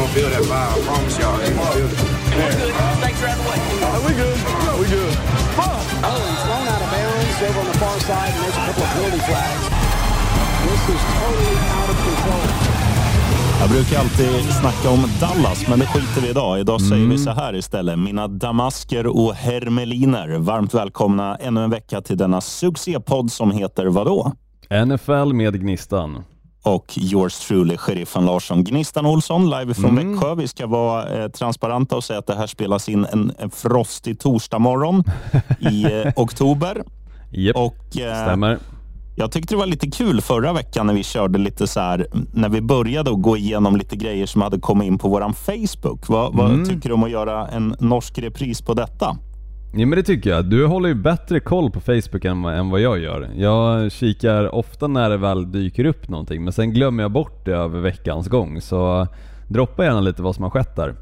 gonna feel that vibe. I promise y'all, they gonna feel it. Thanks for having way. Are we good? We good. Oh, he's thrown out of bounds over on the far side, and there's a couple of penalty flags. This is totally out of control. Jag brukar alltid snacka om Dallas, men det skiter vi i idag. Idag säger vi så här istället. Mina damasker och hermeliner. Varmt välkomna ännu en vecka till denna succépodd som heter vadå? NFL med Gnistan. Och yours truly, sheriffen Larsson. Gnistan Olsson, live från Växjö. Vi ska vara eh, transparenta och säga att det här spelas in en, en frostig torsdagmorgon i eh, oktober. Japp, Och, eh, stämmer. Jag tyckte det var lite kul förra veckan när vi körde lite så här, när vi började att gå igenom lite grejer som hade kommit in på våran Facebook. Vad, vad tycker du om att göra en norsk repris på detta? Ja men det tycker jag. Du håller ju bättre koll på Facebook än, vad- än vad jag gör. Jag kikar ofta när det väl dyker upp någonting, men sen glömmer jag bort det över veckans gång. Så droppa gärna lite vad som har skett där.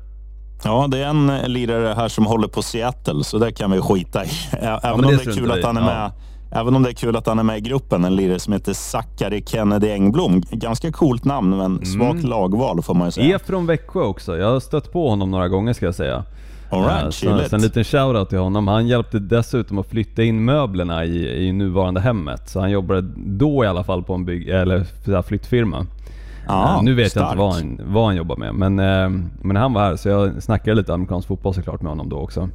Ja, det är en eh, lirare här som håller på Seattle, så det kan vi skita i. Även men om det det är kul att han är med. Även om det är kul att han är med i gruppen, en lirare som heter Zachary Kennedy Engblom. Ganska coolt namn, Mm. men svagt lagval får man ju säga. Är från Växjö också. Jag har stött på honom några gånger ska jag säga. All right, så, så en liten shoutout till honom. Han hjälpte dessutom att flytta in möblerna i, i nuvarande hemmet. Så han jobbade då i alla fall på en bygg, eller flyttfirma. Ja, Eh, nu vet jag stark. inte vad han, vad han jobbar med, men, eh, men han var här så jag snackade lite amerikansk fotboll såklart med honom då också.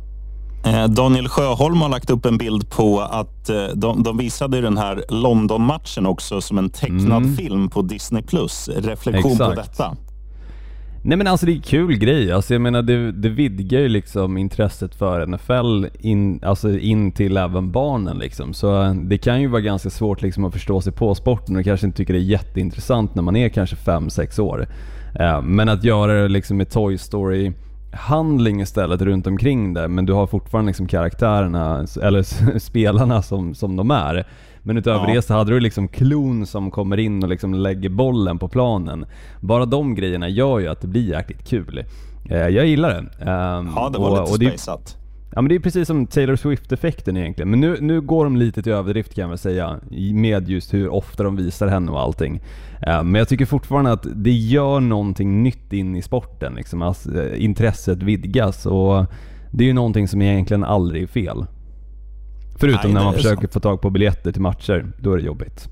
Eh, Daniel Sjöholm har lagt upp en bild på att de, de visade den här London-matchen också som en tecknad film på Disney+. Reflektion på Mm. Exakt. detta. Nej men alltså det är en kul grej, alltså jag menar det, det vidgar ju liksom intresset för NFL in, alltså in till även barnen liksom. Så det kan ju vara ganska svårt liksom att förstå sig på sporten och kanske inte tycker det är jätteintressant när man är kanske 5-6 år. Eh, men att göra det liksom med Toy Story handling istället runt omkring det, men du har fortfarande liksom karaktärerna, eller spelarna som, som de är. Men utöver Ja. det så hade du liksom klon som kommer in och liksom lägger bollen på planen. Bara de grejerna gör ju att det blir jäkligt kul. Eh, jag gillar det. Ehm, Ja, det var och- lite spejsat. Ja men det är precis som Taylor Swift-effekten egentligen. Men nu, nu går de lite till överdrift kan jag väl säga. Med just hur ofta de visar henne och allting. Eh, Men jag tycker fortfarande att det gör någonting nytt in i sporten. Liksom. Alltså, intresset vidgas och det är ju någonting som egentligen aldrig är fel. Förutom Nej, när man försöker sant. få tag på biljetter till matcher. Då är det jobbigt.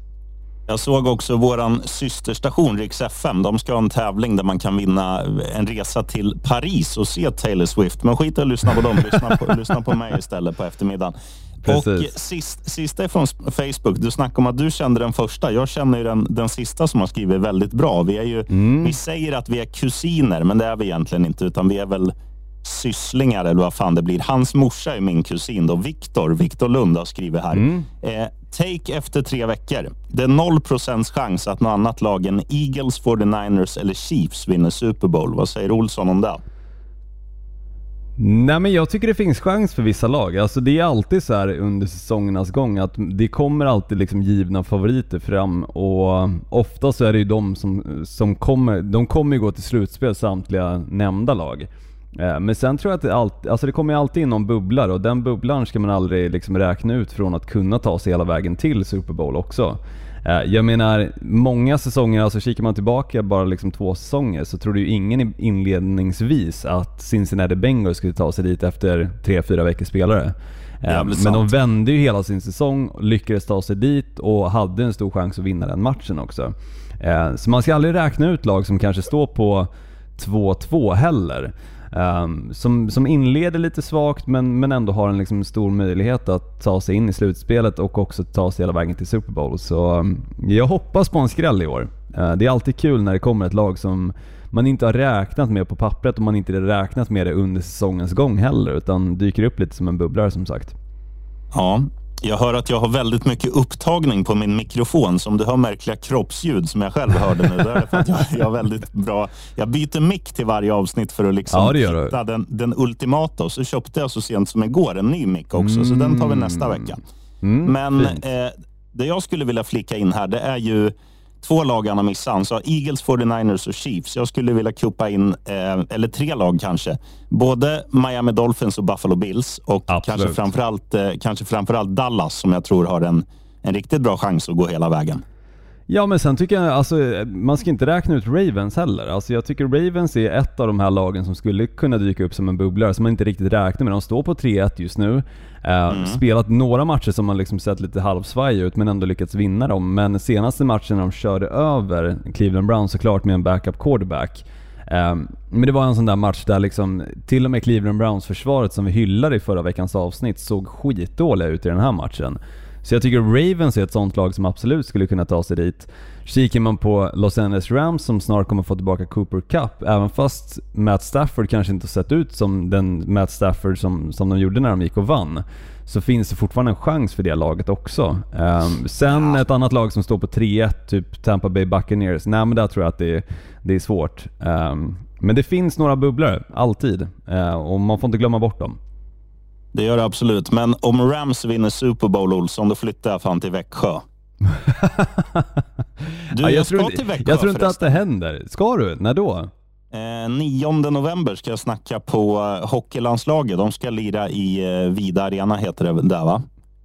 Jag såg också våran systerstation Rix FM. De ska ha en tävling där man kan vinna en resa till Paris och se Taylor Swift. Men skit i att lyssna på dem. Lyssna på, lyssna på mig istället på eftermiddagen. Och Precis. sist, sista från Facebook. Du snackade om att du kände den första. Jag känner ju den, den sista som har skrivit väldigt bra. Vi, är ju, vi säger att vi är kusiner, men det är vi egentligen inte. Utan vi är väl sysslingar eller vad fan det blir. Hans morsa är min kusin då, Viktor. Viktor Lund har skrivit här. Eh, take efter tre veckor. Det är 0 chans att något annat lag än Eagles, 49ers eller Chiefs vinner Super Bowl. Vad säger Olsson om det? Nej men jag tycker det finns chans för vissa lag. Alltså det är alltid så här under säsongernas gång att det kommer alltid liksom givna favoriter fram och ofta så är det ju de som, som kommer, de kommer ju gå till slutspel samtliga nämnda lag. Eh, Men sen tror jag att det, alltid, alltså det kommer alltid in någon bubblare och den bubblaren ska man aldrig liksom räkna ut från att kunna ta sig hela vägen till Super Bowl också. Eh, Jag menar, många säsonger, alltså kikar man tillbaka bara liksom två säsonger så trodde ju ingen inledningsvis att Cincinnati Bengals skulle ta sig dit efter tre fyra veckors spelare. Eh, Men de sant. vände ju hela sin säsong, lyckades ta sig dit och hade en stor chans att vinna den matchen också. Så man ska aldrig räkna ut lag som kanske står på 2-2 heller. Um, som, som inleder lite svagt men, men ändå har en liksom stor möjlighet att ta sig in i slutspelet och också ta sig hela vägen till Super Bowl. Så um, jag hoppas på en skräll i år. Uh, det är alltid kul när det kommer ett lag som man inte har räknat med på pappret och man inte har räknat med det under säsongens gång heller utan dyker upp lite som en bubblare som sagt. Ja, jag hör att jag har väldigt mycket upptagning på min mikrofon. Så om du hör märkliga kroppsljud som jag själv hörde nu, då är det för att jag, jag har väldigt bra... Jag byter mick till varje avsnitt för att liksom Ja, hitta den, den ultimata. Och så köpte jag så sent som igår en ny mick också, så den tar vi nästa vecka. Mm, Men eh, det jag skulle vilja flika in här, det är ju två lag han har missat. Han sa Eagles, 49ers och Chiefs. Jag skulle vilja kuppa in, eh, eller tre lag kanske. Både Miami Dolphins och Buffalo Bills och Absolut. kanske framförallt, eh, kanske framförallt Dallas som jag tror har en, en riktigt bra chans att gå hela vägen. Ja men sen tycker jag, alltså man ska inte räkna ut Ravens heller. Alltså jag tycker Ravens är ett av de här lagen som skulle kunna dyka upp som en bubblare som man inte riktigt räknar med. De står på 3-1 just nu. Uh, Spelat några matcher som man liksom sett lite halvsvaj ut men ändå lyckats vinna dem. Men senaste matchen när de körde över Cleveland Browns såklart med en backup quarterback. Um, men det var en sån där match där liksom, till och med Cleveland Browns-försvaret som vi hyllade i förra veckans avsnitt såg skitdåliga ut i den här matchen. Så jag tycker Ravens är ett sånt lag som absolut skulle kunna ta sig dit. Kikar man på Los Angeles Rams som snart kommer få tillbaka Cooper Cup, även fast Matt Stafford kanske inte sett ut som den Matt Stafford som, som de gjorde när de gick och vann, så finns det fortfarande en chans för det laget också. Um, sen ett annat lag som står på 3-1, typ Tampa Bay Buccaneers, nej men där tror jag att det är, det är svårt. Um, men det finns några bubblare, alltid. Uh, och man får inte glömma bort dem. Det gör det absolut. Men om Rams vinner Super Bowl, Olsson, då flyttar jag fan till Växjö. Du, Ja, jag, jag, ska tror, till Växjö jag tror inte att förresten. det händer. Ska du? När då? Eh, 9 november ska jag snacka på hockeylandslaget. De ska lira i eh, Vida Arena, heter det där va?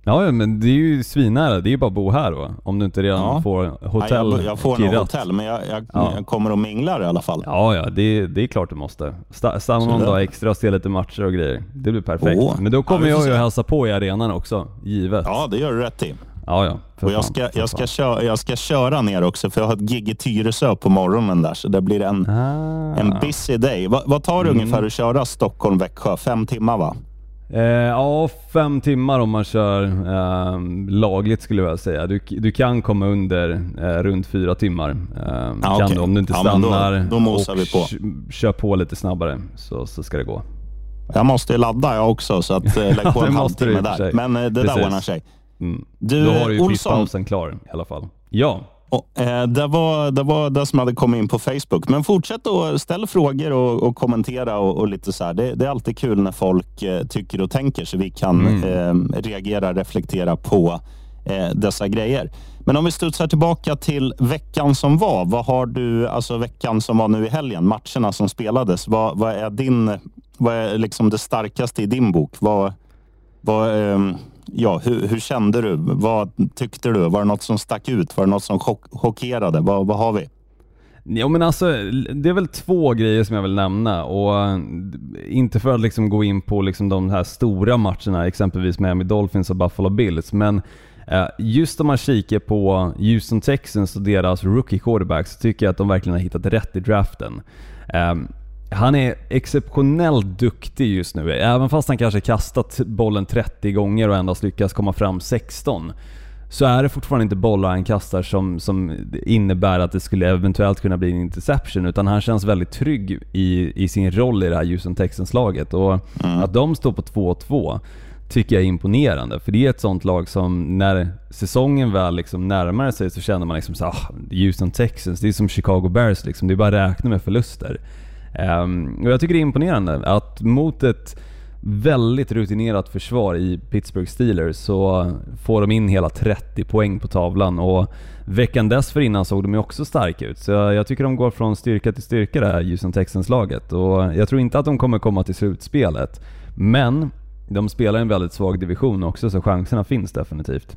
Ja, ja, men det är ju svinnära. Det är ju bara att bo här då. Om du inte redan Ja. får hotell Nej, jag, jag får nog kirrat. hotell, men jag, jag, Ja. jag kommer och minglar i alla fall. Ja, ja, det, det är klart du måste. Sta- Stanna någon dag extra och se lite matcher och grejer. Det blir perfekt. Åh. Men då Ja, kommer får jag ju hälsa på i arenan också, givet. Ja, det gör du rätt i. ja. ja för Och jag fan, ska, jag, ska köra, jag ska köra ner också, för jag har ett gig i Tyresö på morgonen där, så det blir en, Ah. en busy day. Va, vad tar det Mm. ungefär att köra Stockholm-Växjö? Fem timmar va? Eh, ja, fem timmar om man kör eh, lagligt skulle jag säga. Du, du kan komma under eh, runt fyra timmar. Ja, kan okej. du, om du inte Ja, men då- stannar då och på. kör på lite snabbare så, så ska det gå. Jag måste ju ladda jag också, så att, eh, lägg på en halvtimme där. Men eh, det Precis. där ordnar sig. Mm. Du, Då har du ju Olsson, klar i alla fall. Ja. Och, eh, det, var, det var det som hade kommit in på Facebook. Men fortsätt att ställa frågor och, och kommentera och, och lite så här. Det, det är alltid kul när folk eh, tycker och tänker så vi kan Mm. eh, reagera, reflektera på eh, dessa grejer. Men om vi studsar tillbaka till veckan som var. Vad har du, alltså veckan som var nu i helgen, matcherna som spelades. Vad, vad är din, vad är liksom det starkaste i din bok? Vad, vad, ehm, ja, hur, hur kände du? Vad tyckte du? Var det något som stack ut? Var det något som chock, chockerade? Vad, vad har vi? Ja men alltså, det är väl två grejer som jag vill nämna och eh, inte för att liksom gå in på liksom de här stora matcherna, exempelvis Miami Dolphins och Buffalo Bills, men eh, just om man kikar på Houston Texans och deras rookie quarterback så tycker jag att de verkligen har hittat rätt i draften. Ehm, han är exceptionellt duktig just nu, även fast han kanske kastat bollen 30 gånger och endast lyckas komma fram 16 så är det fortfarande inte bollar han kastar som, som innebär att det skulle eventuellt kunna bli en interception, utan han känns väldigt trygg i, i sin roll i det här Houston Texans-laget. Och att de står på 2-2 tycker jag är imponerande, för det är ett sånt lag som när säsongen väl liksom närmar sig så känner man liksom så ah, Houston Texans, det är som Chicago Bears liksom, det är bara att räkna med förluster. Ehm, och jag tycker det är imponerande att mot ett väldigt rutinerat försvar i Pittsburgh Steelers så får de in hela 30 poäng på tavlan och veckan dessförinnan såg de ju också starka ut. Så jag, tycker de går från styrka till styrka det här Houston Texans-laget och jag tror inte att de kommer komma till slutspelet. Men de spelar i en väldigt svag division också så chanserna finns definitivt.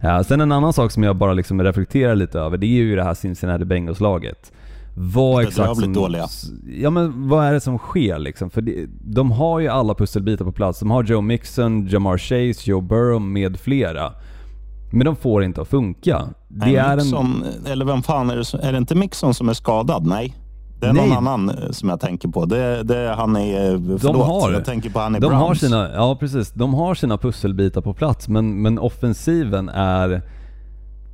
Ehm, sen en annan sak som jag bara liksom reflekterar lite över det är ju det här Cincinnati Bengals-laget. Vad exakt som, dåliga. Ja men vad är det som sker liksom? För det, de har ju alla pusselbitar på plats. De har Joe Mixon, Jamar Chase, Joe Burrow med flera. Men de får inte att funka. Det Nej, är en... Mixon, Eller vem fan är det? som- Är det inte Mixon som är skadad? Nej. Det är Nej. någon annan eh, som jag tänker på. Det, det är han i... eh, Förlåt, de har, jag tänker på han i de Browns. har sina, Ja precis, de har sina pusselbitar på plats men, men offensiven är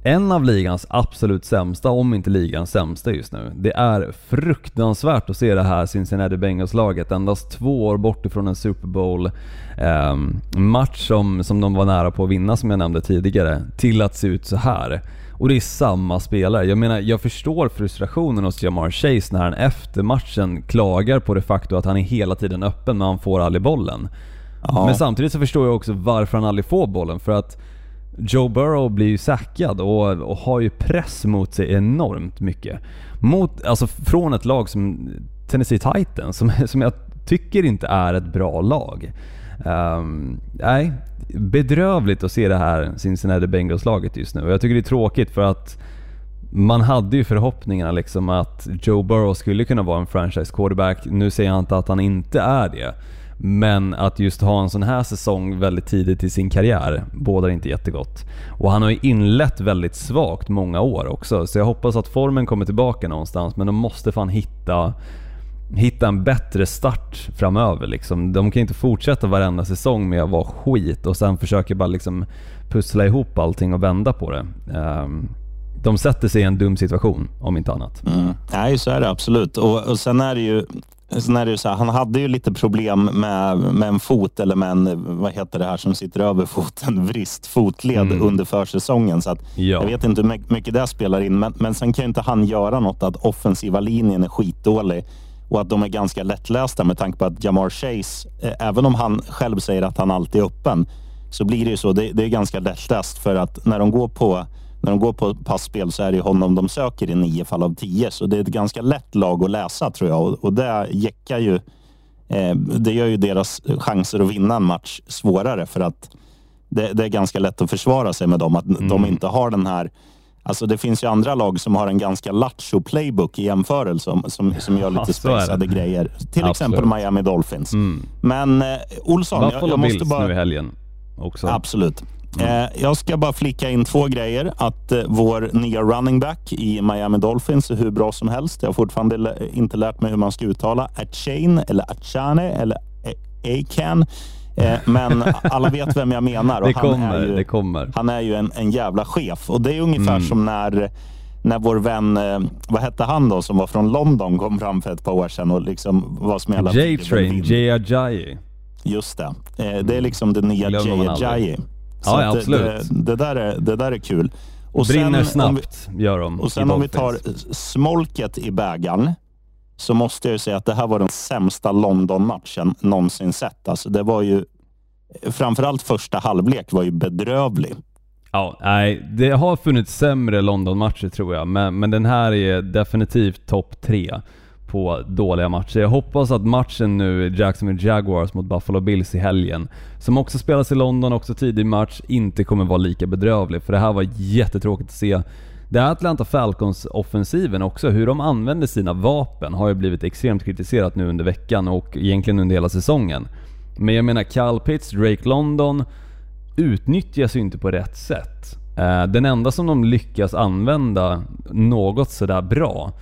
en av ligans absolut sämsta, om inte ligans sämsta just nu. Det är fruktansvärt att se det här Cincinnati Bengals-laget endast två år bort ifrån en Super Bowl ehm, match som, som de var nära på att vinna som jag nämnde tidigare, till att se ut så här. Och det är samma spelare. Jag menar, jag förstår frustrationen hos Jamar Chase när han efter matchen klagar på det faktum att han är hela tiden öppen men han får aldrig bollen. Ja. Men samtidigt så förstår jag också varför han aldrig får bollen. För att Joe Burrow blir ju sackad och, och har ju press mot sig enormt mycket. Mot, alltså från ett lag som Tennessee Titans, som, som jag tycker inte är ett bra lag. Um, nej, bedrövligt att se det här Cincinnati Bengals-laget just nu. Och jag tycker det är tråkigt för att man hade ju förhoppningarna liksom att Joe Burrow skulle kunna vara en franchise quarterback. Nu säger jag inte att han inte är det. Men att just ha en sån här säsong väldigt tidigt i sin karriär bådar inte jättegott. Och han har ju inlett väldigt svagt många år också, så jag hoppas att formen kommer tillbaka någonstans, men de måste fan hitta hitta en bättre start framöver liksom. De kan inte fortsätta varenda säsong med att vara skit och sen försöka bara liksom pussla ihop allting och vända på det. Um, de sätter sig i en dum situation, om inte annat. Mm. Nej, så är det absolut. Och, och sen är det ju Sen är det så här, han hade ju lite problem med, med en fot eller med en, vad heter det här som sitter över foten, vrist, fotled mm. under försäsongen. Så att ja. Jag vet inte hur mycket det spelar in, men, men sen kan ju inte han göra något att offensiva linjen är skitdålig och att de är ganska lättlästa med tanke på att Jamar Chase, eh, även om han själv säger att han alltid är öppen, så blir det ju så. Det, det är ganska lättläst för att när de går på när de går på passspel så är det honom de söker i nio fall av tio. Så det är ett ganska lätt lag att läsa tror jag och, och det jäckar ju. Eh, det gör ju deras chanser att vinna en match svårare för att det, det är ganska lätt att försvara sig med dem. Att mm. de inte har den här Alltså det finns ju andra lag som har en ganska lattjo playbook i jämförelse som, som, som gör lite ja, spacade grejer. Till Absolut. exempel Miami Dolphins. Mm. Men eh, Olsson, jag, jag måste bara... nu i helgen också. Absolut. Mm. Eh, jag ska bara flika in två grejer. Att eh, vår nya running back i Miami Dolphins är hur bra som helst. Jag har fortfarande inte lärt mig hur man ska uttala Achain eller Achane eller Akan. Eh, men alla vet vem jag menar. Och det kommer, han är ju, det kommer. Han är ju en, en jävla chef och det är ungefär mm. som när när vår vän, eh, vad hette han då, som var från London, kom fram för ett par år sedan och liksom var som hela... J-Train, Jay Ajayi. Just det. Det är liksom det nya Jay Ajayi. Ja, ja, absolut. Det, det, där är, det där är kul. Och Brinner sen, snabbt, vi, gör de. Och sen om vi tar smolket i bägaren så måste jag ju säga att det här var den sämsta London-matchen någonsin sett. Alltså det var ju, framförallt första halvlek var ju bedrövlig. Ja, nej, det har funnits sämre London-matcher tror jag, men, men den här är definitivt topp tre på dåliga matcher. Jag hoppas att matchen nu, Jacksonville Jaguars mot Buffalo Bills i helgen, som också spelas i London, också tidig match, inte kommer vara lika bedrövlig. För det här var jättetråkigt att se. Det här Atlanta Falcons-offensiven också, hur de använder sina vapen har ju blivit extremt kritiserat nu under veckan och egentligen under hela säsongen. Men jag menar Cal Pitts, Drake London utnyttjas ju inte på rätt sätt. Eh, den enda som de lyckas använda något sådär bra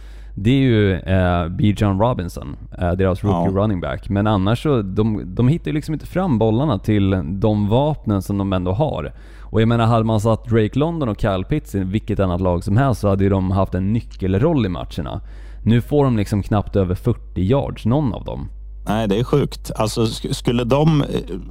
det är ju eh, B. John Robinson, eh, deras rookie ja. running back. Men annars så, de, de hittar ju liksom inte fram bollarna till de vapnen som de ändå har. Och jag menar, hade man satt Drake London och Kyle Pitts i vilket annat lag som helst så hade ju de haft en nyckelroll i matcherna. Nu får de liksom knappt över 40 yards, någon av dem. Nej, det är sjukt. Alltså, skulle, de,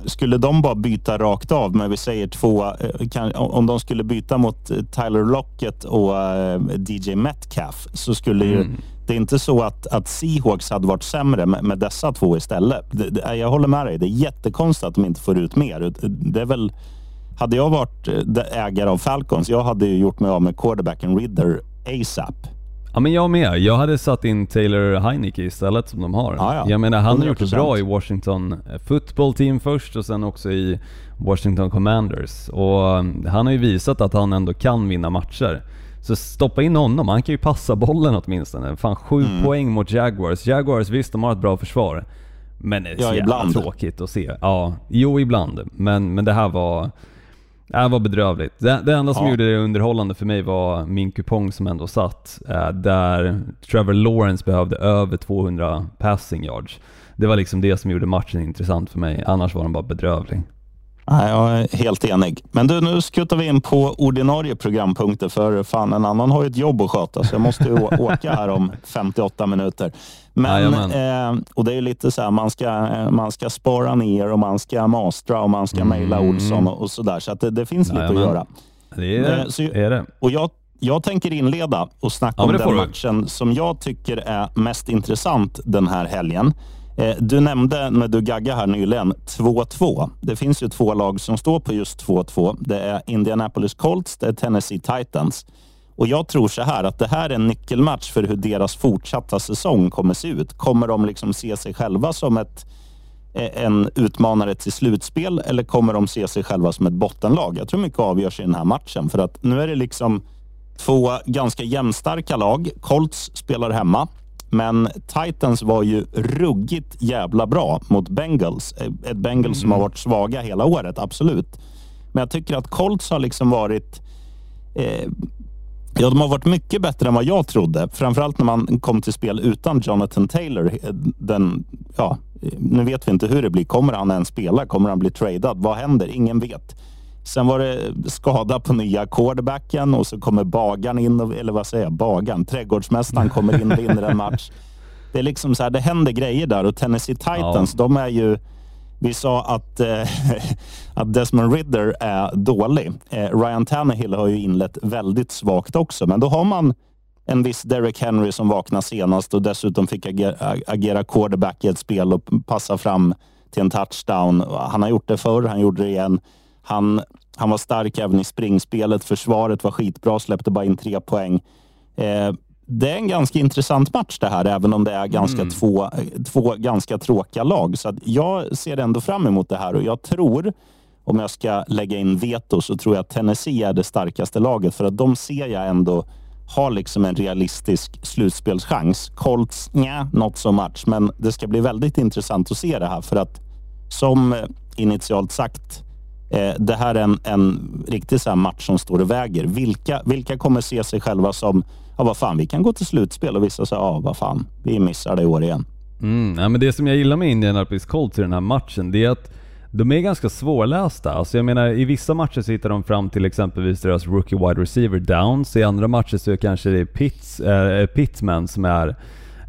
skulle de bara byta rakt av, men vi säger två, eh, om de skulle byta mot eh, Tyler Lockett och eh, DJ Metcalf så skulle mm. ju det är inte så att, att Seahawks hade varit sämre med, med dessa två istället. Det, det, jag håller med dig. Det är jättekonstigt att de inte får ut mer. Det är väl, hade jag varit ägare av Falcons, jag hade ju gjort mig av med quarterbacken Ridder ASAP. Ja men jag med. Jag hade satt in Taylor Heineke istället som de har. Ja, ja. Jag menar han har gjort det bra i Washington football team först och sen också i Washington Commanders. Och um, han har ju visat att han ändå kan vinna matcher. Så stoppa in honom, han kan ju passa bollen åtminstone. Fan sju mm. poäng mot Jaguars. Jaguars visst, de har ett bra försvar. Men det är så ja, jävla ibland. tråkigt att se. Ja, jo ibland. Men, men det här var... Det var bedrövligt. Det, det enda som ja. gjorde det underhållande för mig var min kupong som ändå satt, eh, där Trevor Lawrence behövde över 200 passing yards. Det var liksom det som gjorde matchen intressant för mig, annars var den bara bedrövlig. Nej, jag är helt enig. Men du, nu skuttar vi in på ordinarie programpunkter för fan en annan har ju ett jobb att sköta så jag måste åka här om 58 minuter. Men, eh, och det är lite så här, man ska, man ska spara ner och man ska mastra och man ska mm. mejla Olsson och, och så där. Så att det, det finns Jajamän. lite att göra. Det är, eh, så, är det. Och jag, jag tänker inleda och snacka ja, om den matchen som jag tycker är mest intressant den här helgen. Eh, du nämnde när du gaggade här nyligen 2-2. Det finns ju två lag som står på just 2-2. Det är Indianapolis Colts, det är Tennessee Titans. Och jag tror så här att det här är en nyckelmatch för hur deras fortsatta säsong kommer se ut. Kommer de liksom se sig själva som ett, eh, en utmanare till slutspel eller kommer de se sig själva som ett bottenlag? Jag tror mycket avgörs i den här matchen för att nu är det liksom två ganska jämnstarka lag. Colts spelar hemma. Men Titans var ju ruggigt jävla bra mot Bengals. Ett Bengals som har varit svaga hela året, absolut. Men jag tycker att Colts har liksom varit... Eh, ja, de har varit mycket bättre än vad jag trodde. Framförallt när man kom till spel utan Jonathan Taylor. Den, ja, nu vet vi inte hur det blir. Kommer han ens spela? Kommer han bli tradad? Vad händer? Ingen vet. Sen var det skada på nya quarterbacken och så kommer bagaren in, eller vad säger jag, bagaren, trädgårdsmästaren kommer in och vinner en match. Det är liksom så här, det händer grejer där och Tennessee Titans, ja. de är ju... Vi sa att, eh, att Desmond Ridder är dålig. Eh, Ryan Tannehill har ju inlett väldigt svagt också, men då har man en viss Derek Henry som vaknade senast och dessutom fick agera, agera quarterback i ett spel och passa fram till en touchdown. Han har gjort det förr, han gjorde det igen. Han, han var stark även i springspelet. Försvaret var skitbra, släppte bara in tre poäng. Eh, det är en ganska intressant match det här, även om det är ganska mm. två, två ganska tråkiga lag. Så jag ser ändå fram emot det här och jag tror, om jag ska lägga in veto, så tror jag att Tennessee är det starkaste laget. För att de ser jag ändå har liksom en realistisk slutspelschans. Colts, nja, not so much. Men det ska bli väldigt intressant att se det här för att som initialt sagt Eh, det här är en, en riktig så match som står och väger. Vilka, vilka kommer se sig själva som, ja vad fan, vi kan gå till slutspel och vissa säger, ja vad fan, vi missar det i år igen. Mm, ja, men det som jag gillar med Indianapolis Colts i den här matchen, det är att de är ganska svårlästa. Alltså jag menar, i vissa matcher så hittar de fram till exempelvis deras rookie wide receiver Downs. I andra matcher så kanske det är Pitts, äh, Pittman som är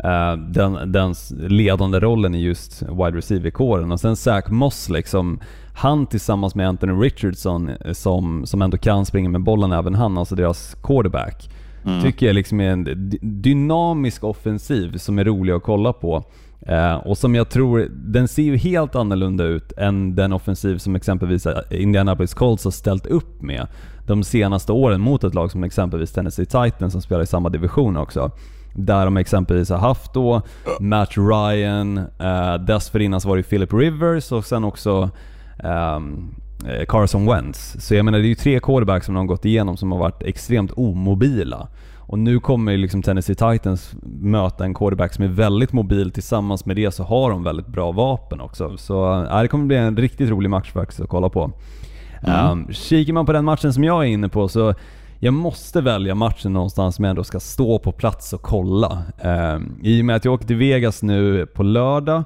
äh, den, den ledande rollen i just wide receiver-kåren. Och sen Zach Moss liksom, han tillsammans med Anthony Richardson eh, som, som ändå kan springa med bollen även han, alltså deras quarterback. Mm. Tycker jag liksom är en dynamisk offensiv som är rolig att kolla på. Eh, och som jag tror, den ser ju helt annorlunda ut än den offensiv som exempelvis eh, Indianapolis Colts har ställt upp med de senaste åren mot ett lag som exempelvis Tennessee Titans som spelar i samma division också. Där de exempelvis har haft då Matt Ryan, eh, dessförinnan så var det Philip Rivers och sen också um, Carson Wentz. Så jag menar det är ju tre quarterbacks som de har gått igenom som har varit extremt omobila. Och nu kommer ju liksom Tennessee Titans möta en quarterback som är väldigt mobil. Tillsammans med det så har de väldigt bra vapen också. Så äh, det kommer bli en riktigt rolig match faktiskt att kolla på. Mm. Um, kikar man på den matchen som jag är inne på så jag måste välja matchen någonstans som jag ändå ska stå på plats och kolla. Um, I och med att jag åker till Vegas nu på lördag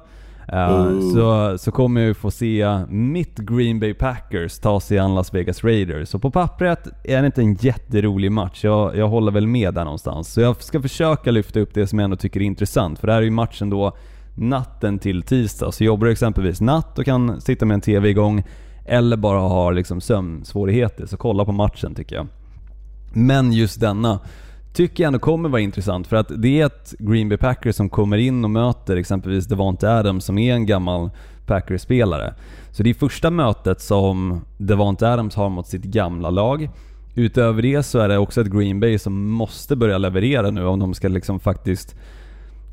Uh, så, så kommer jag ju få se mitt Green Bay Packers ta sig an Las Vegas Raiders. Så på pappret är det inte en jätterolig match, jag, jag håller väl med där någonstans. Så jag ska försöka lyfta upp det som jag ändå tycker är intressant, för det här är ju matchen då natten till tisdag. Så jobbar du exempelvis natt och kan sitta med en TV igång, eller bara har liksom sömnsvårigheter, så kolla på matchen tycker jag. Men just denna tycker jag ändå kommer vara intressant för att det är ett Green Bay Packers som kommer in och möter exempelvis Devante Adams som är en gammal Packers-spelare. Så det är första mötet som Devante Adams har mot sitt gamla lag. Utöver det så är det också ett Green Bay som måste börja leverera nu om de ska liksom faktiskt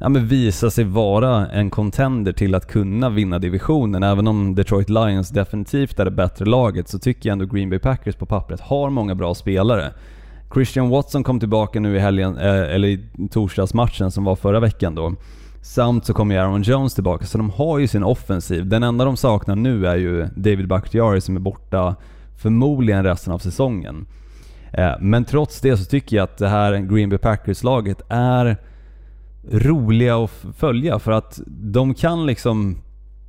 ja, men visa sig vara en contender till att kunna vinna divisionen. Även om Detroit Lions definitivt är det bättre laget så tycker jag ändå Green Bay Packers på pappret har många bra spelare. Christian Watson kom tillbaka nu i helgen, eh, eller i torsdagsmatchen som var förra veckan då. Samt så kommer Aaron Jones tillbaka, så de har ju sin offensiv. Den enda de saknar nu är ju David Bakhtiari som är borta förmodligen resten av säsongen. Eh, men trots det så tycker jag att det här Green Bay Packers-laget är roliga att följa för att de kan liksom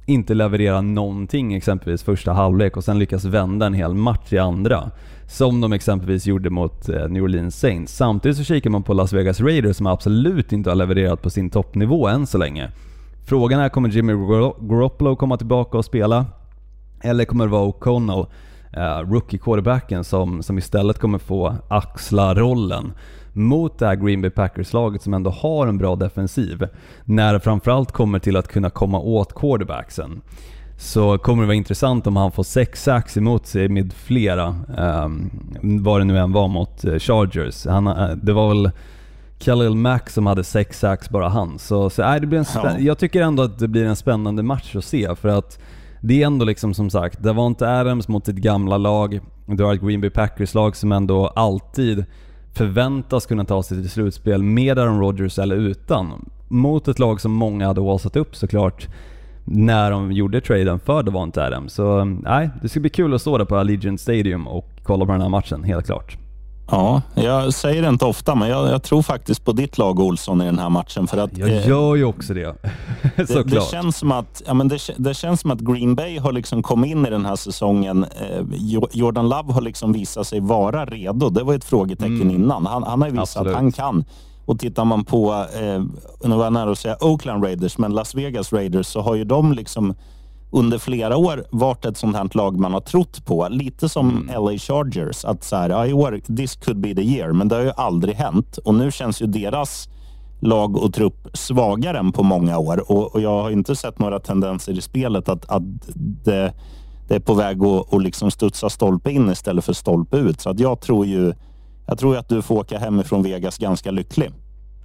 inte leverera någonting exempelvis första halvlek och sen lyckas vända en hel match i andra. Som de exempelvis gjorde mot eh, New Orleans Saints. Samtidigt så kikar man på Las Vegas Raiders som absolut inte har levererat på sin toppnivå än så länge. Frågan är, kommer Jimmy Garoppolo komma tillbaka och spela? Eller kommer det vara O'Connell, eh, rookie-quarterbacken, som, som istället kommer få axla rollen mot det här Green Bay Packers-laget som ändå har en bra defensiv. När det framförallt kommer till att kunna komma åt quarterbacksen så kommer det vara intressant om han får sex sacks emot sig med flera, um, vad det nu än var mot uh, Chargers. Han, uh, det var väl Khalil Mack som hade sex sacks bara han. Så, så äh, det blir en ja. jag tycker ändå att det blir en spännande match att se för att det är ändå liksom som sagt, det var inte Adams mot ett gamla lag. Du har ett Green Bay Packers-lag som ändå alltid förväntas kunna ta sig till slutspel med Aaron Rodgers eller utan. Mot ett lag som många hade åsat upp såklart när de gjorde traden för Devonte Adams. Så nej, det ska bli kul att stå där på Allegiant Stadium och kolla på den här matchen, helt klart. Ja, jag säger det inte ofta, men jag, jag, tror faktiskt på ditt lag Olsson i den här matchen. För att, jag gör ju också det. det, det, känns som att, ja, men det, det, känns som att Green Bay har liksom kommit in i den här säsongen. Eh, Jordan Love har liksom visat sig vara redo. Det var ett frågetecken mm. innan. Han, han har visat Absolut. att han kan. Och tittar man på, eh, nu var jag nära att säga Oakland Raiders, men Las Vegas Raiders, så har ju de liksom under flera år varit ett sånt här lag man har trott på. Lite som mm. LA Chargers. Att så här, ja, i år, this could be the year. Men det har ju aldrig hänt. Och nu känns ju deras lag och trupp svagare än på många år. Och, och jag har inte sett några tendenser i spelet att, att det, det är på väg att, att liksom studsa stolpe in istället för stolpe ut. Så att jag tror ju jag tror att du får åka hemifrån Vegas ganska lycklig.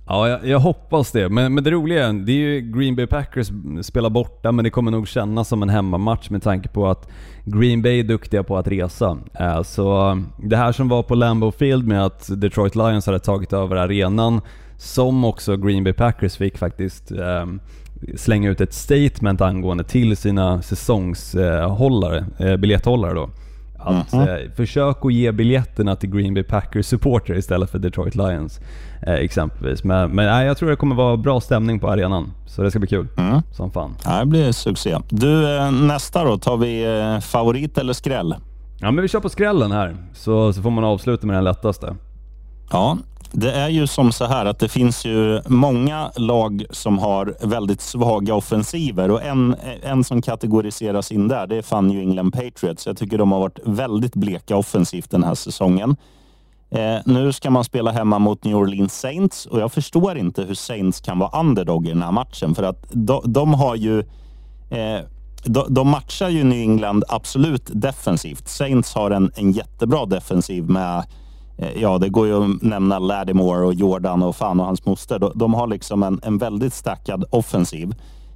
Ja, jag, jag, hoppas det. Men, men det roliga är, det är ju Green Bay Packers spelar borta, men det kommer nog kännas som en hemmamatch med tanke på att Green Bay är duktiga på att resa. Eh, så det här som var på Lambeau Field med att Detroit Lions hade tagit över arenan, som också Green Bay Packers fick faktiskt ehm, slänga ut ett statement angående till sina säsongshållare, eh, biljetthållare då. Att mm -hmm. eh, försök att ge biljetterna till Green Bay Packers supporter istället för Detroit Lions eh, exempelvis. Men, men nej, jag tror det kommer vara bra stämning på arenan. Så det ska bli kul. Mm. Som fan. Det blir succé. Du, eh, nästa då. Tar vi eh, favorit eller skräll? Ja, men vi kör på skrällen här. Så, så får man avsluta med den lättaste. Ja, det är ju som så här att det finns ju många lag som har väldigt svaga offensiver och en, en som kategoriseras in där, det är fan New England Patriots. Jag tycker de har varit väldigt bleka offensivt den här säsongen. Eh, nu ska man spela hemma mot New Orleans Saints och jag förstår inte hur Saints kan vara underdog i den här matchen för att de, de har ju eh, de, de matchar ju New England absolut defensivt. Saints har en, en jättebra defensiv med Eh, ja, det går ju att nämna Lattimore och Jordan och fan och hans moster. De har liksom en, en väldigt stackad offensiv.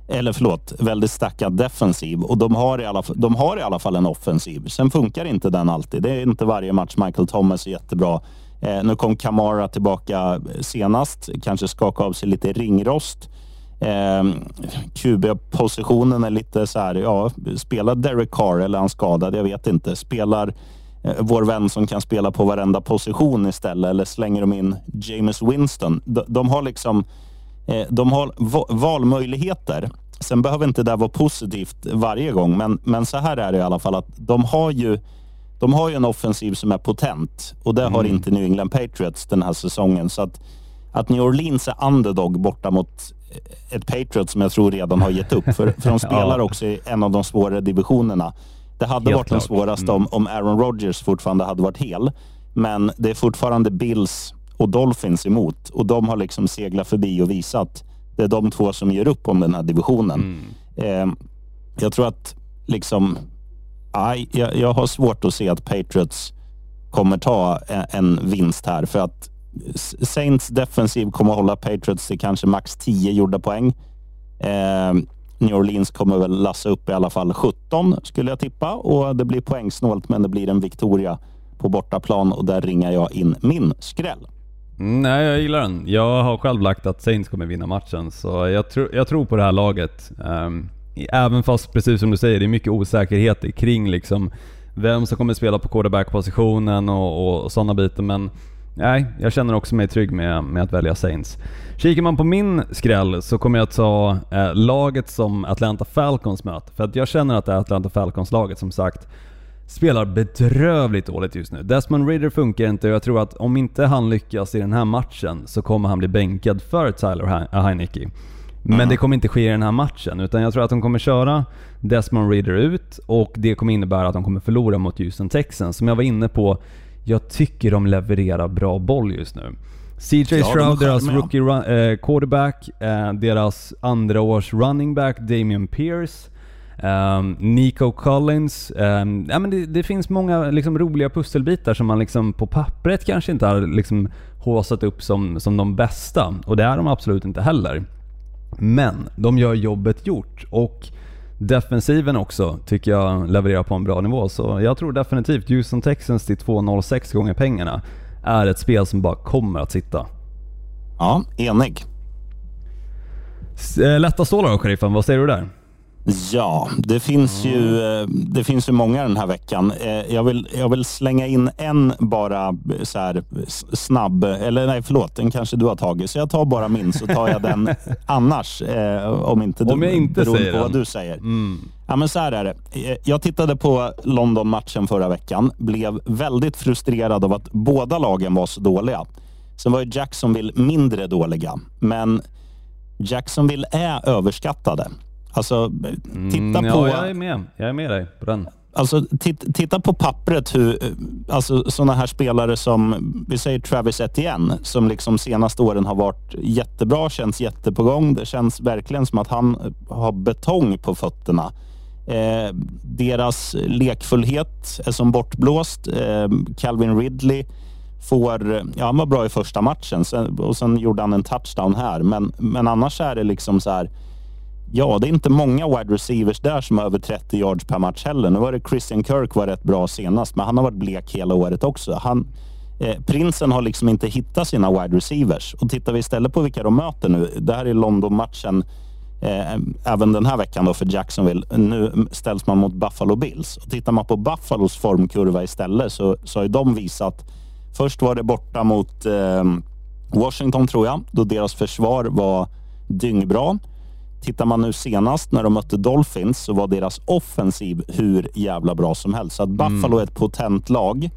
Eller förlåt, väldigt stackad defensiv. Och de har, i alla, de har i alla fall en offensiv. Sen funkar inte den alltid. Det är inte varje match Michael Thomas är jättebra. Eh, nu kom Kamara tillbaka eh, senast. Kanske skaka av sig lite ringrost. Eh, QB-positionen är lite så här, ja, spelar Derek Carr eller är han skadad? Jag vet inte. Spelar vår vän som kan spela på varenda position istället eller slänger de in James Winston. De, de har liksom eh, de har valmöjligheter. Sen behöver inte det vara positivt varje gång, men, men så här är det i alla fall att de har ju de har ju en offensiv som är potent och det mm. har inte New England Patriots den här säsongen. Så att, att New Orleans är underdog borta mot ett Patriots som jag tror redan har gett upp, för, för de spelar också i en av de svårare divisionerna. Det hade Helt varit klart. den svåraste mm. om, om Aaron Rodgers fortfarande hade varit hel. Men det är fortfarande Bills och Dolphins emot och de har liksom seglat förbi och visat det är de två som ger upp om den här divisionen. Mm. Eh, jag tror att liksom, aj, jag, jag, har svårt att se att Patriots kommer ta en, en vinst här för att Saints defensiv kommer att hålla Patriots till kanske max 10 gjorda poäng. Eh, New Orleans kommer väl lassa upp i alla fall 17 skulle jag tippa och det blir poängsnålt men det blir en Victoria på bortaplan och där ringar jag in min skräll. Nej, jag gillar den. Jag har själv lagt att Saints kommer vinna matchen, så jag, tro, jag tror på det här laget. Um, även fast, precis som du säger, det är mycket osäkerhet kring liksom vem som kommer spela på quarterback-positionen och, och sådana bitar, men nej, jag känner också mig trygg med, med att välja Saints. Kikar man på min skräll så kommer jag ta eh, laget som Atlanta Falcons möter. För att jag känner att det är Atlanta Falcons-laget som sagt spelar bedrövligt dåligt just nu. Desmond Ridder funkar inte och jag tror att om inte han lyckas i den här matchen så kommer han bli bänkad för Tyler Heineke. Men mm. det kommer inte ske i den här matchen, utan jag tror att de kommer köra Desmond Ridder ut och det kommer innebära att de kommer förlora mot Houston Texans. Som jag var inne på, jag tycker de levererar bra boll just nu. CJ ja, Stroud, de deras rookie run, eh, quarterback, eh, deras andra års running back Damian Pierce, um, Nico Collins. Um, ja, men det, det, finns många liksom, roliga pusselbitar som man liksom, på pappret kanske inte har liksom, håsat upp som, som de bästa. Och det är de absolut inte heller. Men de gör jobbet gjort och defensiven också tycker jag levererar på en bra nivå. Så jag tror definitivt Houston Texans till 2,06 gånger pengarna är ett spel som bara kommer att sitta. Ja, enig. Eh, Lätta stålar då, sheriffen. Vad säger du där? Ja, det finns, ju, eh, det finns ju många den här veckan. Eh, Jag vill, jag vill slänga in en bara eh, så här snabb, eller nej förlåt, den kanske du har tagit. Så jag tar bara min så tar jag den annars. Om inte du, Om jag inte beroende säger på vad den. du säger. Ja, men så här är det. Jag tittade på London-matchen förra veckan. Blev väldigt frustrerad av att båda lagen var så dåliga. Sen var ju Jacksonville mindre dåliga, men Jacksonville är överskattade. Alltså, titta Mm, ja, på... jag är med. Jag är med dig på den. Alltså, tit- titta på pappret hur, alltså sådana här spelare som, vi säger Travis Etienne, som liksom senaste åren har varit jättebra, känns jättepågång. Det känns verkligen som att han har betong på fötterna. Eh, deras lekfullhet är som bortblåst. Eh, Calvin Ridley får, ja han var bra i första matchen sen, och sen gjorde han en touchdown här. Men, men annars är det liksom så här, Ja, det är inte många wide receivers där som har över 30 yards per match heller. Nu var det Christian Kirk var rätt bra senast, men han har varit blek hela året också. Han, eh, prinsen har liksom inte hittat sina wide receivers. Och tittar vi istället på vilka de möter nu. Det här är London-matchen eh, även den här veckan då för Jacksonville. Nu ställs man mot Buffalo Bills. Och tittar man på Buffalos formkurva istället så, så har de visat... Först var det borta mot eh, Washington tror jag, då deras försvar var dyngbra. Tittar man nu senast när de mötte Dolphins så var deras offensiv hur jävla bra som helst. Så att Buffalo är ett potent lag.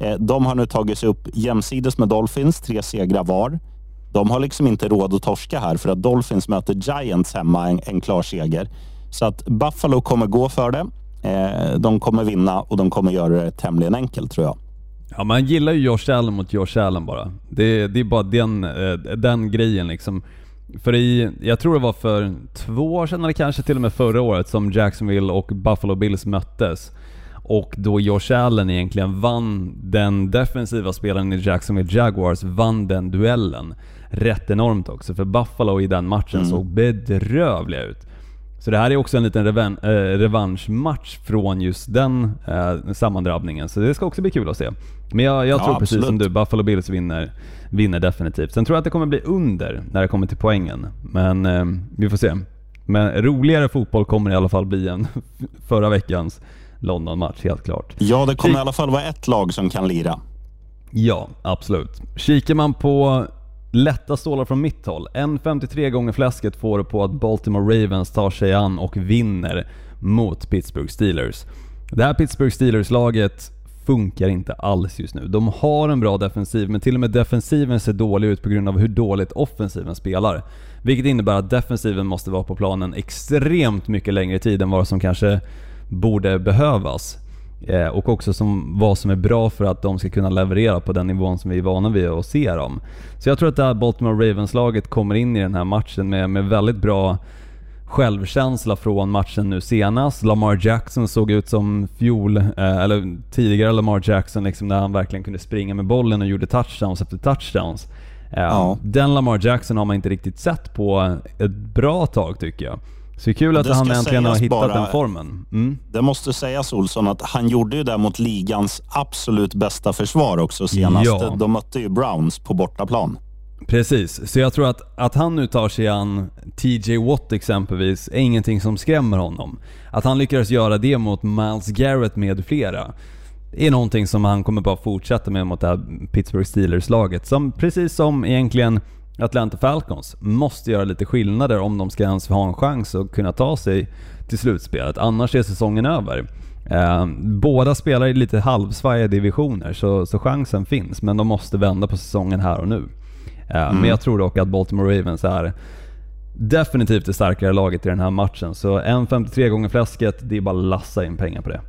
Eh, De har nu tagit sig upp jämsides med Dolphins, tre segrar var. De har liksom inte råd att torska här för att Dolphins möter Giants hemma, en, en klar seger. Så att Buffalo kommer gå för det. Eh, De kommer vinna och de kommer göra det tämligen enkelt tror jag. Ja, man gillar ju Josh Allen mot Josh Allen bara. Det, det är bara den, eh, den grejen liksom. För i, jag tror det var för två år sedan eller kanske till och med förra året som Jacksonville och Buffalo Bills möttes. Och då Josh Allen egentligen vann den defensiva spelaren i Jacksonville Jaguars, vann den duellen. Rätt enormt också, för Buffalo i den matchen såg bedrövliga ut. Så det här är också en liten revan eh, revanschmatch från just den eh, sammandrabbningen, så det ska också bli kul att se. Men jag, jag Ja, tror precis som absolut. du, Buffalo Bills vinner, vinner definitivt. Sen tror jag att det kommer bli under när det kommer till poängen, men eh, vi får se. Men roligare fotboll kommer i alla fall bli än förra veckans London-match, helt klart. Ja, det kommer i alla fall vara ett lag som kan lira. Ja, absolut. Kikar man på lätta stålar från mitt håll, 1,53 gånger fläsket får du på att Baltimore Ravens tar sig an och vinner mot Pittsburgh Steelers. Det här Pittsburgh Steelers-laget funkar inte alls just nu. De har en bra defensiv, men till och med defensiven ser dålig ut på grund av hur dåligt offensiven spelar. Vilket innebär att defensiven måste vara på planen extremt mycket längre tid än vad som kanske borde behövas. Eh, och också som, vad som är bra för att de ska kunna leverera på den nivån som vi är vana vid att se dem. Så jag tror att det här Baltimore Ravens-laget kommer in i den här matchen med, med väldigt bra självkänsla från matchen nu senast. Lamar Jackson såg ut som fjol, eh, eller tidigare Lamar Jackson liksom när han verkligen kunde springa med bollen och gjorde touchdowns efter touchdowns. Eh, Ja. Den Lamar Jackson har man inte riktigt sett på ett bra tag tycker jag. Så det är kul att han äntligen har hittat bara- den formen. Mm. Det måste sägas Olsson att han gjorde ju det mot ligans absolut bästa försvar också senast. Ja. De mötte ju Browns på bortaplan. Precis, så jag tror att, att han nu tar sig an TJ Watt exempelvis är ingenting som skrämmer honom. Att han lyckades göra det mot Miles Garrett med flera är någonting som han kommer bara fortsätta med mot det här Pittsburgh Steelers-laget. Som precis som egentligen Atlanta Falcons måste göra lite skillnader om de ska ens ha en chans att kunna ta sig till slutspelet. Annars är säsongen över. Eh, båda spelar i lite halvsvajiga divisioner så, så chansen finns men de måste vända på säsongen här och nu. Eh, Men jag tror dock att Baltimore Ravens är definitivt det starkare laget i den här matchen. Så 1,53 gånger fläsket, det är bara att lassa in pengar på det.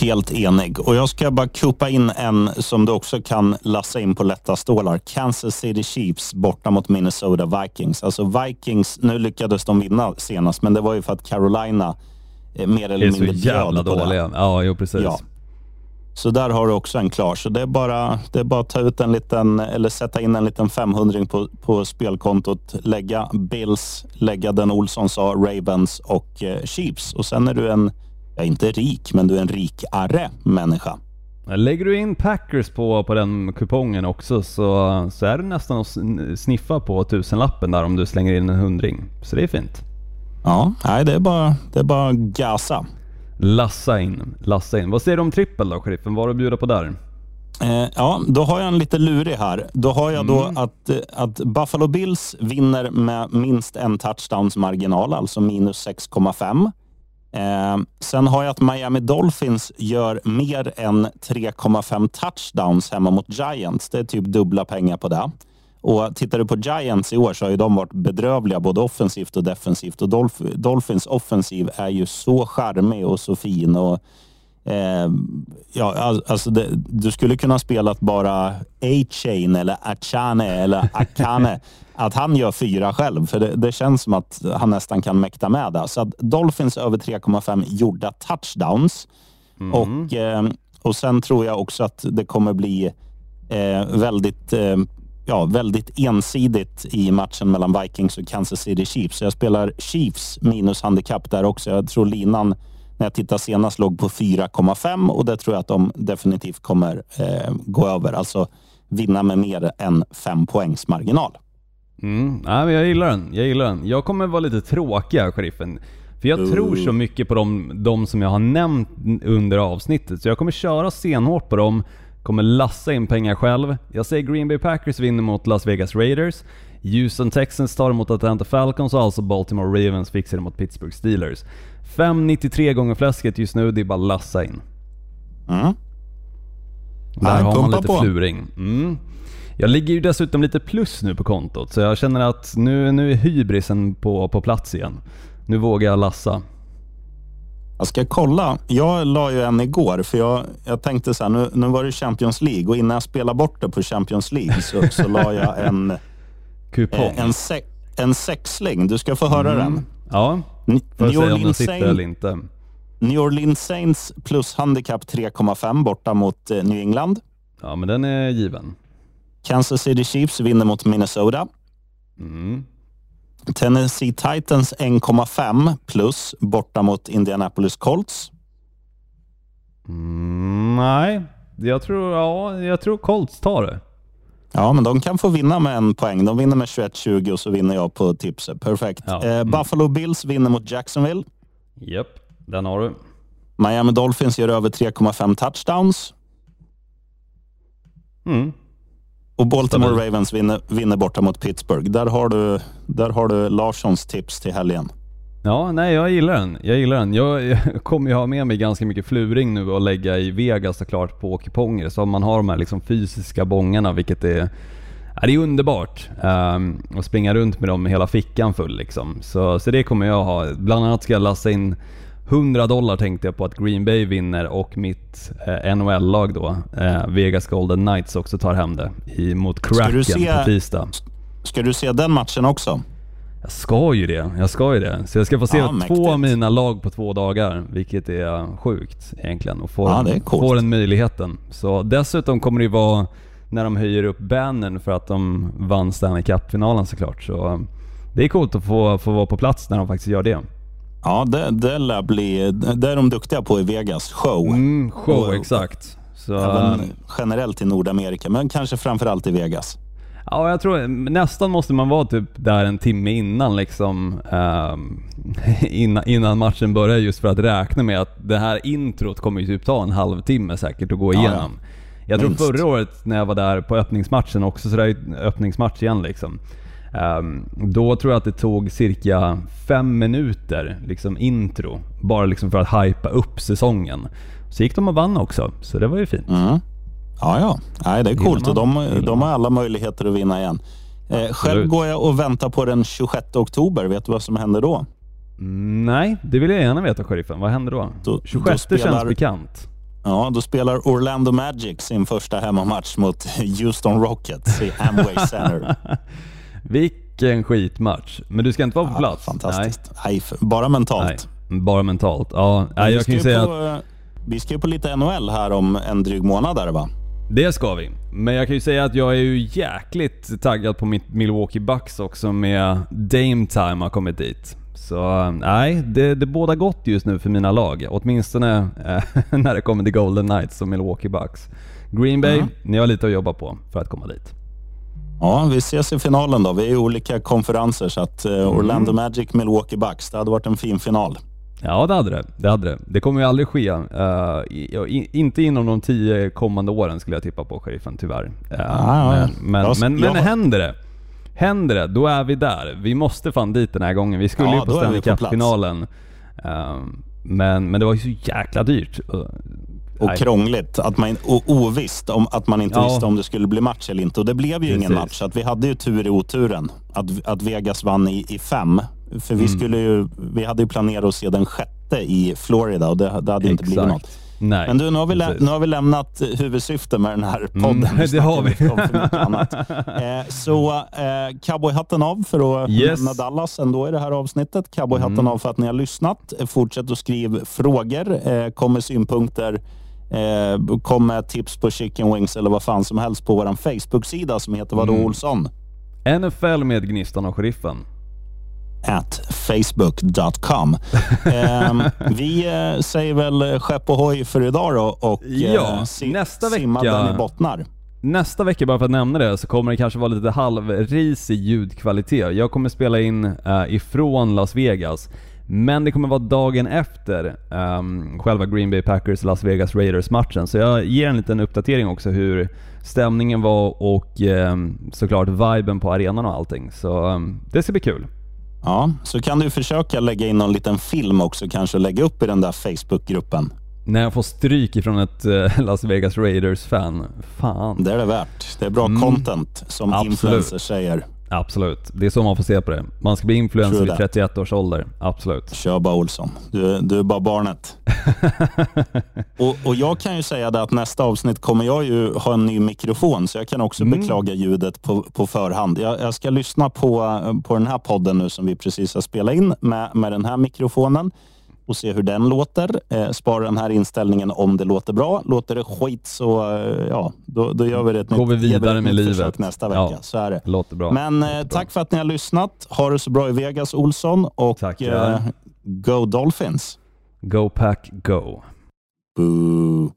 Helt enig. Och jag ska bara kuppa in en som du också kan lassa in på lätta stålar. Kansas City Chiefs borta mot Minnesota Vikings. Alltså Vikings, nu lyckades de vinna senast, men det var ju för att Carolina eh, mer eller är så mindre jävla bjöd på det. dåliga. Ja, jo precis. Ja. Så där har du också en klar. Så det är bara, det är bara att ta ut en liten, eller sätta in en liten 500 på, på spelkontot, lägga Bills, lägga den Olsson sa, Ravens och eh, Chiefs. Och sen är du en, ja inte rik, men du är en rikare människa. Lägger du in Packers på, på den kupongen också så, så är du nästan att sn- sniffa på tusenlappen där om du slänger in en hundring. Så det är fint. Ja, nej, det är bara, det är bara gasa. Lassa in, lassa in. Vad säger du om trippel då, sheriffen? Vad har du att bjuda på där? Eh, ja, då har jag en lite lurig här. Då har jag då att, eh, att Buffalo Bills vinner med minst en touchdowns marginal, alltså minus 6,5. Eh, sen har jag att Miami Dolphins gör mer än 3,5 touchdowns hemma mot Giants. Det är typ dubbla pengar på det. Och tittar du på Giants i år så har ju de varit bedrövliga både offensivt och defensivt. Och Dolph- Dolphins offensiv är ju så charmig och så fin. Och, eh, ja, al- alltså det, du skulle kunna spela att bara A-Chain eller Achane eller Akane, att han gör fyra själv. För det, det känns som att han nästan kan mäkta med det. Så att Dolphins över 3,5 gjorda touchdowns. Och, eh, och sen tror jag också att det kommer bli eh, väldigt, eh, ja, väldigt ensidigt i matchen mellan Vikings och Kansas City Chiefs. Så jag spelar Chiefs minus handikapp där också. Jag tror linan när jag tittade senast låg på 4,5 och det tror jag att de definitivt kommer eh, gå över. Alltså vinna med mer än fem poängs marginal. Mm, men jag gillar den. Jag gillar den. Jag kommer vara lite tråkig här, sheriffen. För jag tror så mycket på de, de som jag har nämnt under avsnittet. Så jag kommer köra stenhårt på dem. Kommer lassa in pengar själv. Jag säger Green Bay Packers vinner mot Las Vegas Raiders. Houston Texans tar emot Atlanta Falcons och alltså Baltimore Ravens fixar det mot Pittsburgh Steelers. 5,93 gånger fläsket just nu. Det är bara lassa in. Mm. Där Ja, har man lite på. fluring. Mm. Jag ligger ju dessutom lite plus nu på kontot, så jag känner att nu, nu är hybrisen på, på plats igen. Nu vågar jag lassa. Jag ska kolla. Jag la ju en igår, för jag, jag tänkte så här, nu, nu var det Champions League och innan jag spelade bort det på Champions League så, så la jag en, Kupong. eh, en, se, en sexling. Du ska få höra den. ja, får jag New säga om den Orleans, sitter Saints, eller inte. New Orleans Saints plus handikapp 3,5 borta mot eh, New England. Ja, men den är given. Kansas City Chiefs vinner mot Minnesota. Mm. Tennessee Titans 1,5 plus borta mot Indianapolis Colts. Mm, nej, jag tror, ja, jag tror Colts tar det. Ja, men de kan få vinna med en poäng. De vinner med 21-20 och så vinner jag på tipset. Perfekt. Ja. Eh, Mm. Buffalo Bills vinner mot Jacksonville. Japp, den har du. Miami Dolphins gör över 3,5 touchdowns. Mm. Och Baltimore. Ravens vinner, vinner borta mot Pittsburgh. Där har, du, där har du Larssons tips till helgen. Ja, nej jag gillar den. Jag gillar den. Jag, jag kommer ju ha med mig ganska mycket fluring nu och lägga i Vegas såklart på kuponger. Så man har de här liksom fysiska bångarna vilket är, ja, det är underbart. Um, att springa runt med dem med hela fickan full liksom. Så, så det kommer jag ha. Bland annat ska jag lassa in 100 dollar tänkte jag på att Green Bay vinner och mitt eh, NHL-lag då, eh, Vegas Golden Knights också tar hem det i, mot Kraken se- på tisdag. Ska du se den matchen också? Jag ska ju det, jag ska ju det. Så jag ska få se Ja, två av mina lag på två dagar, vilket är sjukt egentligen. Och får, Ja, får den möjligheten. Så dessutom kommer det ju vara när de höjer upp bannern för att de vann Stanley Cup-finalen såklart. Så det är coolt att få, få vara på plats när de faktiskt gör det. Ja, det, det lär bli... Det är de duktiga på i Vegas. Show. Mm, show, Och- exakt. Så, Även generellt i Nordamerika, men kanske framförallt i Vegas. Ja, jag tror nästan måste man vara typ där en timme innan liksom ehm, innan, innan matchen börjar just för att räkna med att det här introt kommer ju typ ta en halvtimme säkert att gå Ja, igenom. Jag tror Minst. förra året när jag var där på öppningsmatchen också, så det är ju öppningsmatch igen liksom. Ehm, då tror jag att det tog cirka fem minuter liksom intro, bara liksom för att hypa upp säsongen. Så gick de och vann också, så det var ju fint. Mm. Ja, ja. Nej, det är coolt och de, de har alla möjligheter att vinna igen. Eh, själv går jag och väntar på den 26 oktober. Vet du vad som händer då? Mm, Nej, det vill jag gärna veta sheriffen. Vad händer då? Då- 26 då spelar- känns bekant. Ja, då spelar Orlando Magic sin första hemmamatch mot Houston Rockets i Amway Center. Vilken skitmatch. Men du ska inte vara på Ja, plats? fantastiskt. Nej. f- bara mentalt. Nej, bara mentalt. Ja, nej, jag kan ju säga på, att eh, Vi ska ju på lite NHL här om en dryg månad där va? det ska vi. Men jag kan ju säga att jag är ju jäkligt taggad på mitt Milwaukee Bucks också med Dame Time har kommit dit. Så eh, nej, det, det båda gott just nu för mina lag. Åtminstone eh, när det kommer till Golden Knights och Milwaukee Bucks. Green Bay, ni har lite att jobba på för att komma dit. Ja, vi ses i finalen då. Vi är i olika konferenser så att eh, Orlando Magic, Milwaukee Bucks. Det hade varit en fin final. Ja, det hade det. Det, hade det. det kommer ju aldrig ske. eh, i, inte inom de tio kommande åren skulle jag tippa på, sheriffen, tyvärr. Uh, ja. men men, Jag- men, men jag- händer det, händer det, då är vi där. Vi måste fan dit den här gången. Vi skulle Ja, ju på Stanley. Cup-finalen. Eh, men, men det var ju så jäkla dyrt. Och nej. krångligt. Att man, och ovisst om att man inte Ja. visste om det skulle bli match eller inte. Och det blev ju ingen Precis. match. Så att vi hade ju tur i oturen. Att, att Vegas vann i, i fem. För Mm. vi, skulle ju, vi hade ju planerat att se den sjätte i Florida och det, det hade inte blivit Exakt. något. Nej, Men du, nu har, vi precis. nu har vi lämnat huvudsyftet med den här podden. Mm, det har vi. Eh, så eh, cowboyhatten av för att Yes. Mm. lämna Dallas ändå i det här avsnittet. Cowboyhatten av för att ni har lyssnat. Fortsätt att skriva frågor, eh, kom med synpunkter, eh, kom med tips på chicken wings eller vad fan som helst på vår Facebook-sida som heter vadå Mm. Olsson? NFL med Gnistan och Sheriffen. at facebook.com. Ehm, vi eh, säger väl skepp ohoj för idag då och eh, Ja, si- nästa simma vecka- där ni bottnar. Nästa vecka, bara för att nämna det, så kommer det kanske vara lite halvrisig ljudkvalitet. Jag kommer spela in eh, ifrån Las Vegas, men det kommer vara dagen efter ehm, själva Green Bay Packers Las Vegas Raiders-matchen. Så jag ger en liten uppdatering också hur stämningen var och ehm, såklart viben på arenan och allting. Så ehm, det ska bli kul. Ja, så kan du försöka lägga in någon liten film också kanske lägga upp i den där Facebookgruppen. När jag får stryk ifrån ett eh, Las Vegas Raiders-fan, fan. Det är det värt. Det är bra Mm. content som Absolut. influencers säger. Absolut, det är så man får se på det. Man ska bli influencer vid that. 31 års ålder, absolut. Kör bara Olsson. Du, du är bara barnet. och, och jag kan ju säga det att nästa avsnitt kommer jag ju ha en ny mikrofon så jag kan också Mm. beklaga ljudet på, på förhand. Jag, jag ska lyssna på, på den här podden nu som vi precis har spelat in med, med den här mikrofonen och se hur den låter. Eh, spara den här inställningen om det låter bra. Låter det skit så eh, ja, då, då gör vi det ett Går vi vidare ett med livet. nästa vecka. Ja. Så är det. Låter bra. Men eh, tack för att ni har lyssnat. Ha det så bra i Vegas, Olsson. Och eh, Go Dolphins! Go Pack Go. Boo.